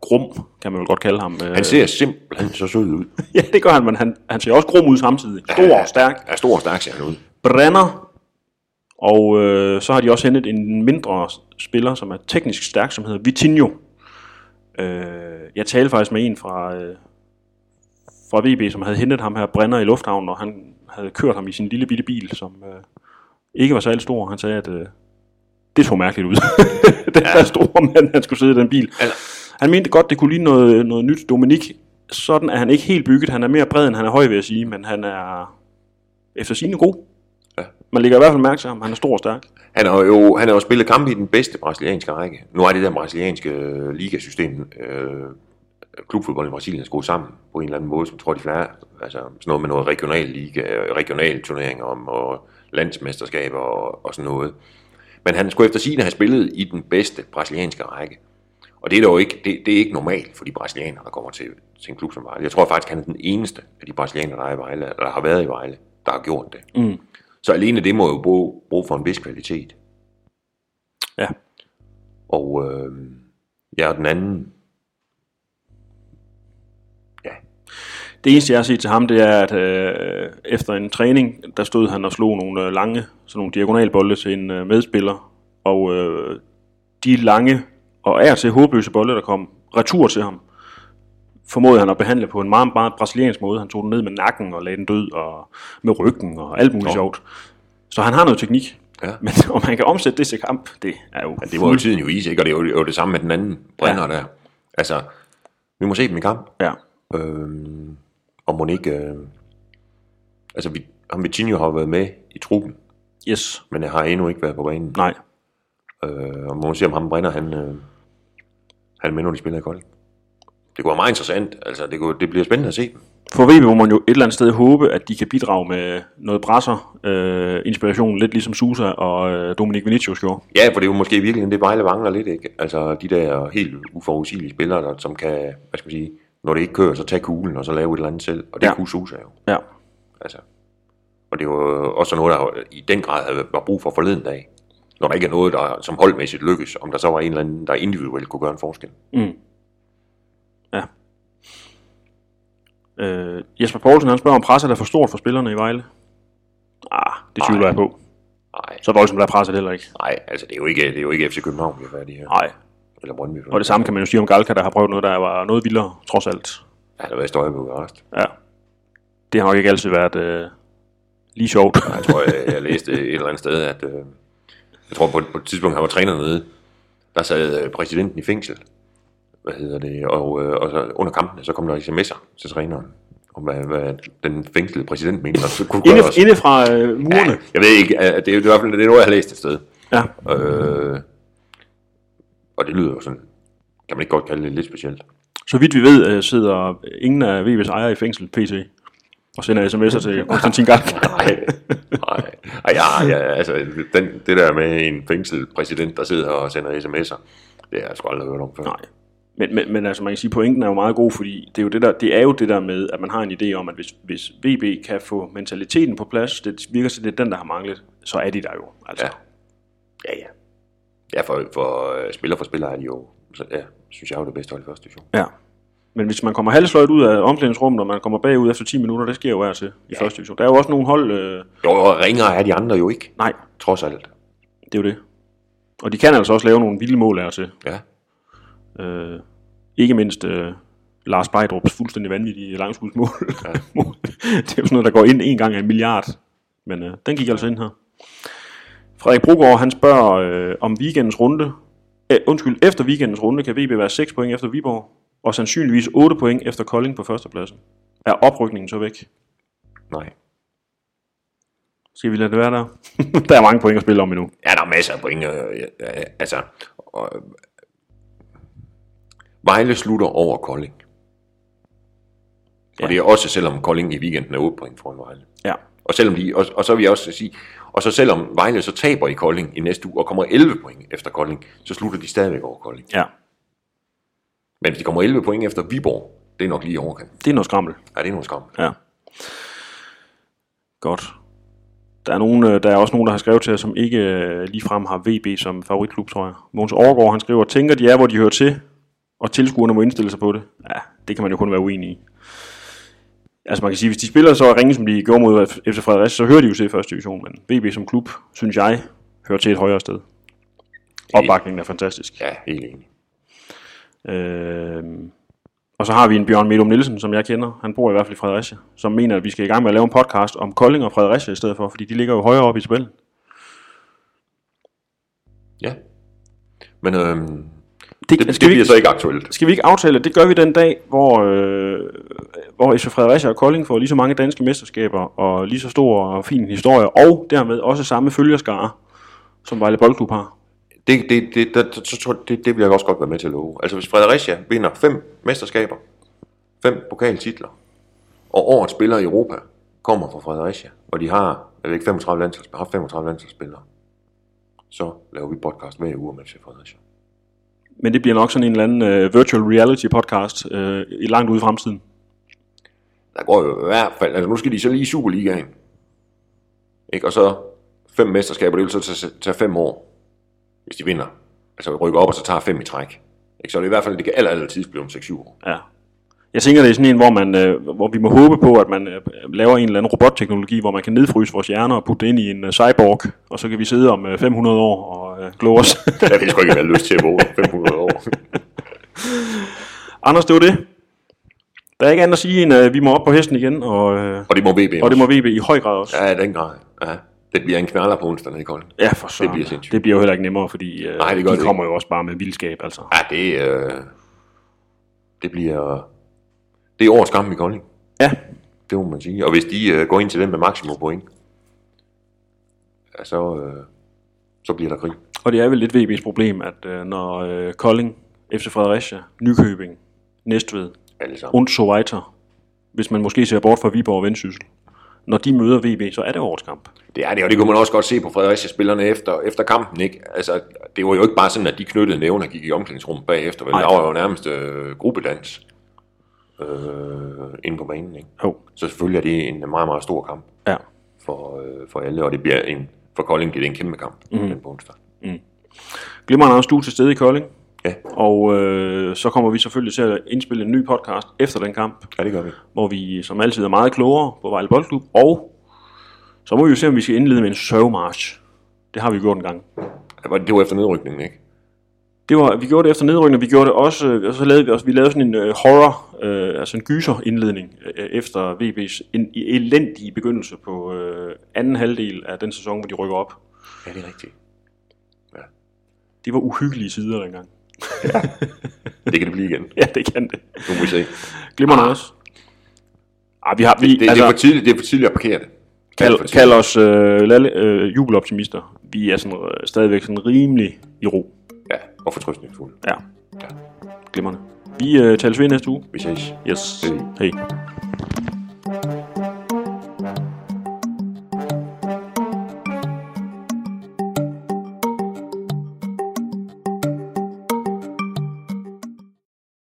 grum, kan man vel godt kalde ham. Han ser simpelthen så sød ud. ja, det gør han, men han, han ser også grum ud samtidig. Stor og stærk. Ja, stor og stærk ser han ud. Brenner. Og øh, så har de også hentet en mindre spiller, som er teknisk stærk, som hedder Vitinho. Øh, jeg talte faktisk med en fra, øh, fra VB, som havde hentet ham her, Brenner i lufthavnen, og han havde kørt ham i sin lille bitte bil, som øh, ikke var særlig stor. Han sagde, at øh, det så mærkeligt ud. den ja. der store mand, han skulle sidde i den bil. Altså, han mente godt, det kunne ligne noget, noget nyt. Dominik, sådan er han ikke helt bygget. Han er mere bred, end han er høj, vil jeg sige, men han er efter sine god. Ja. Man lægger i hvert fald mærke til ham. Han er stor og stærk. Han har jo, han har jo spillet kampe i den bedste brasilianske række. Nu er det der brasilianske øh, ligasystem, øh, klubfodbold i Brasilien er skruet sammen på en eller anden måde, som tror de flere, altså sådan noget med noget regional liga, regional turneringer om, og landsmesterskaber og, og sådan noget. Men han skulle efter sigende have spillet i den bedste brasilianske række. Og det er dog ikke, det, det er ikke normalt for de brasilianere, der kommer til, til en klub som Vejle. Jeg tror faktisk, han er den eneste af de brasilianere, der, er i Vejle, eller har været i Vejle, der har gjort det. Mm. Så alene det må jo bruge, bruge for en vis kvalitet. Ja. Og øh, ja, den anden... Ja. Det eneste, jeg har set til ham, det er, at øh, efter en træning, der stod han og slog nogle øh, lange, sådan nogle diagonalbolde til en øh, medspiller. Og øh, de lange og er til håbløse bolde, der kom retur til ham, formåede han at behandle på en meget, meget brasiliansk måde. Han tog den ned med nakken og lagde den død, og med ryggen og alt muligt sjovt. Så han har noget teknik. Ja. Men om man kan omsætte det til kamp, det er jo... Ja, det var jo tiden jo is, ikke? Og det er jo, jo det samme med den anden brænder ja. der. Altså, vi må se dem i kamp. Ja. Øhm, og må ikke... Øh, altså, vi, ham Vitinho har været med i truppen. Yes. Men jeg har endnu ikke været på banen. Nej. Øh, og må se, om ham brænder, han... Øh, dem med, når de spiller i Kolding. Det kunne være meget interessant. Altså, det, kunne, det bliver spændende at se dem. For VB må man jo et eller andet sted håbe, at de kan bidrage med noget brasser, øh, inspiration, lidt ligesom Susa og øh, Dominik Vinicius gjorde. Ja, for det er jo måske virkelig det, Vejle mangler lidt, ikke? Altså, de der helt uforudsigelige spillere, der, som kan, hvad skal man sige, når det ikke kører, så tage kuglen og så lave et eller andet selv. Og det Ja. kunne Susa jo. Ja. Altså. Og det var også noget, der i den grad havde var brug for forleden dag. Når der ikke er noget, der som holdmæssigt lykkes, om der så var en eller anden, der individuelt kunne gøre en forskel. Mm. Ja. Øh, Jesper Poulsen han spørger, om presset er for stort for spillerne i Vejle. Ah, det tvivler jeg på. Nej, Så voldsomt er presset heller ikke. nej, altså det er jo ikke, det er jo ikke FC København, vi er færdige her. Nej. Eller Brøndby. Og det samme kan man jo sige om Galka, der har prøvet noget, der var noget vildere, trods alt. Ja, der har været støj på rest. Ja. Det har nok ikke altid været øh, lige sjovt. Jeg tror, jeg, jeg læste et eller andet sted, at øh, jeg tror på, på et tidspunkt, han var træner nede, der sad øh, præsidenten i fængsel. Hvad hedder det? Og, øh, og så under kampene, så kom der sms'er til træneren om, hvad, hvad den fængslede præsident mente. Og så kunne Inde, også, inde fra øh, murene. ja, jeg ved ikke, øh, det er, det i hvert fald det er noget, jeg har læst et sted. Ja. Øh, og det lyder jo sådan, kan man ikke godt kalde det lidt specielt. Så vidt vi ved, sidder ingen af VB's ejere i fængsel pt. Og sender sms'er til Konstantin Galka. Nej, nej. Ej, ja, ja, altså, den, det der med en fængslet præsident, der sidder og sender sms'er, det har jeg sgu aldrig hørt om før. Nej. Men, men, men altså man kan sige, pointen er jo meget god, fordi det er jo det, der, det er jo det der med, at man har en idé om, at hvis, hvis VB kan få mentaliteten på plads, det virker til, det er den, der har manglet, så er de der jo. Altså. Ja. Ja, ja. Ja, for, for uh, spiller for spiller er de jo, så, ja, synes jeg er jo det bedste hold i første division. ja. Men hvis man kommer halvsløjt ud af omklædningsrummet, og man kommer bagud efter 10 minutter, det sker jo og til i Ja. første division. Der er jo også nogle hold, øh, Jo, og ringere er de andre jo ikke, nej, trods alt. det er jo det. Og de kan altså også lave nogle vilde mål af til. Ja, Øh, ikke mindst øh, Lars Bejdrups fuldstændig vanvittige langskudsmål. Ja. det er jo sådan noget, der går ind en gang af en milliard. Men øh, den gik altså ind her. Frederik Brogaard, han spørger øh, om weekendens runde. Æh, undskyld, efter weekendens runde kan VB være 6 point efter Viborg, og sandsynligvis 8 point efter Kolding på førstepladsen. Er oprykningen så væk? nej. Skal vi lade det være der? der er mange point at spille om endnu. Ja, der er masser af point. Øh, ja, altså, og, øh, Vejle slutter over Kolding. Og Ja. det er også selvom Kolding i weekenden er 8 point foran Vejle. Ja. Og selvom de, og, og så vil jeg også sige, og så selvom Vejle så taber i Kolding i næste uge og kommer 11 point efter Kolding, så slutter de stadigvæk over Kolding. Ja, Men hvis de kommer 11 point efter Viborg, det er nok lige i overkant. det er noget skrammel. Ja, det er nogle skam. Ja. Godt. Der er, nogen, øh, der er også nogen, der har skrevet til os, som ikke øh, ligefrem har VB som favoritklub, tror jeg. Mogens Overgaard, han skriver, tænker de er, hvor de hører til, og tilskuerne må indstille sig på det. Ja, det kan man jo kun være uenig i. Altså man kan sige, hvis de spiller så ringe, som de gjorde mod FC Fredericia, så hører de jo til første division, men VB som klub, synes jeg, hører til et højere sted. Opbakningen er fantastisk. Ja, helt enig. Øh, og så har vi en Bjørn Medum Nielsen, som jeg kender. Han bor i hvert fald i Fredericia, som mener, at vi skal i gang med at lave en podcast om Kolding og Fredericia i stedet for, fordi de ligger jo højere oppe i tabellen. Ja. Men øhm, Det, det, det, skal, vi bliver ikke, så ikke aktuelt. skal vi ikke aftale, det gør vi den dag, hvor, øh, hvor FC Fredericia og Kolding får lige så mange danske mesterskaber, og lige så stor og fin historie, og dermed også samme følgerskare, som Vejle Boldklub har. Det, det, det, det, jeg, det, det vil jeg også godt være med til at love. Altså hvis Fredericia vinder fem mesterskaber, fem pokaltitler, og årets spillere i Europa kommer fra Fredericia, og de har, jeg ved ikke, 35 landsholdsspillere, har 35 landsholdsspillere, så laver vi podcast hver uge med FC Fredericia. Men det bliver nok sådan en eller anden øh, virtual reality podcast øh, i langt ude i fremtiden. Der går jo i hvert fald, altså nu skal de så lige i Superligaen, ikke? og så fem mesterskaber, det vil så tage, tage fem år, hvis de vinder. Altså rykker op, og så tager fem i træk. Ikke? Så er det i hvert fald, det kan aller, aller tids blive om 6-7 år. Ja. Jeg tænker, det er sådan en, hvor, man, øh, hvor vi må håbe på, at man øh, laver en eller anden robotteknologi, hvor man kan nedfryse vores hjerner og putte det ind i en øh, cyborg, og så kan vi sidde om øh, 500 år og øh, glo os. Jeg vil sgu ikke have lyst til at våge 500 år. Anders, det var det. Der er ikke andet at sige, end at vi må op på hesten igen, og, øh, Og det må VB og det må VB i høj grad også. Ja, i den grad. Ja. Det bliver en knaller på onsdag i Kolding. Ja, for søren. Det bliver sindssygt. Det bliver jo heller ikke nemmere, fordi øh, Nej, det de det kommer jo også bare med vildskab, altså. Ja, det, øh, det bliver... Det er årets kamp i Kolding. Ja, Det må man sige. Og hvis de øh, går ind til den med maksimum point, ja, så, øh, så bliver der krig. og det er vel lidt VB's problem, at øh, når øh, Kolding FC Fredericia, Nykøbing, Næstved, Alle sammen. und so weiter. Hvis man måske ser bort fra Viborg og Vendsyssel. Når de møder VB, så er det årets kamp. Det er det, og det kunne man også godt se på Fredericia-spillerne efter, efter kampen. Ikke? Altså, det var jo ikke bare sådan, at de knyttede nævn og gik i omklædningsrummet bagefter. Vel? Der var jo nærmest øh, gruppedans øh, inde på banen. Ikke? Jo, Så selvfølgelig er det en meget, meget stor kamp ja. for, øh, for alle, og det bliver en, for Kolding bliver det en kæmpe kamp mm. den på onsdag. Glimrende Anders, du til stede i Kolding. Ja, Og øh, så kommer vi selvfølgelig til at indspille en ny podcast efter den kamp, ja, det gør vi. hvor vi som altid er meget klogere på Vejle Boldklub. Og så må vi jo se, om vi skal indlede med en sørgemarch. Det har vi gjort en gang. Det var, det var efter nedrykningen, ikke? Det var, vi gjorde det efter nedrykning, vi gjorde det også, øh, og så lavede vi også, vi lavede sådan en øh, horror, øh, altså en gyser indledning øh, efter VB's en, elendige begyndelse på øh, anden halvdel af den sæson, hvor de rykker op. Ja, det er rigtigt. Det var uhyggelige sider dengang. Det kan det blive igen. Ja, det kan det. Nu må vi se. Glimrende også. Ah, vi har, vi, Det, det, altså, det, er for tidligt, det er for tidligt at parkere det. Kald, kald os øh, lalle, øh, jubeloptimister. Vi er sådan, øh, stadigvæk sådan rimelig i ro. Ja, og fortrystningsfuld. Ja, Ja. glimrende. Vi øh, tales ved næste uge. Vi ses. Yes. Hej. Hej.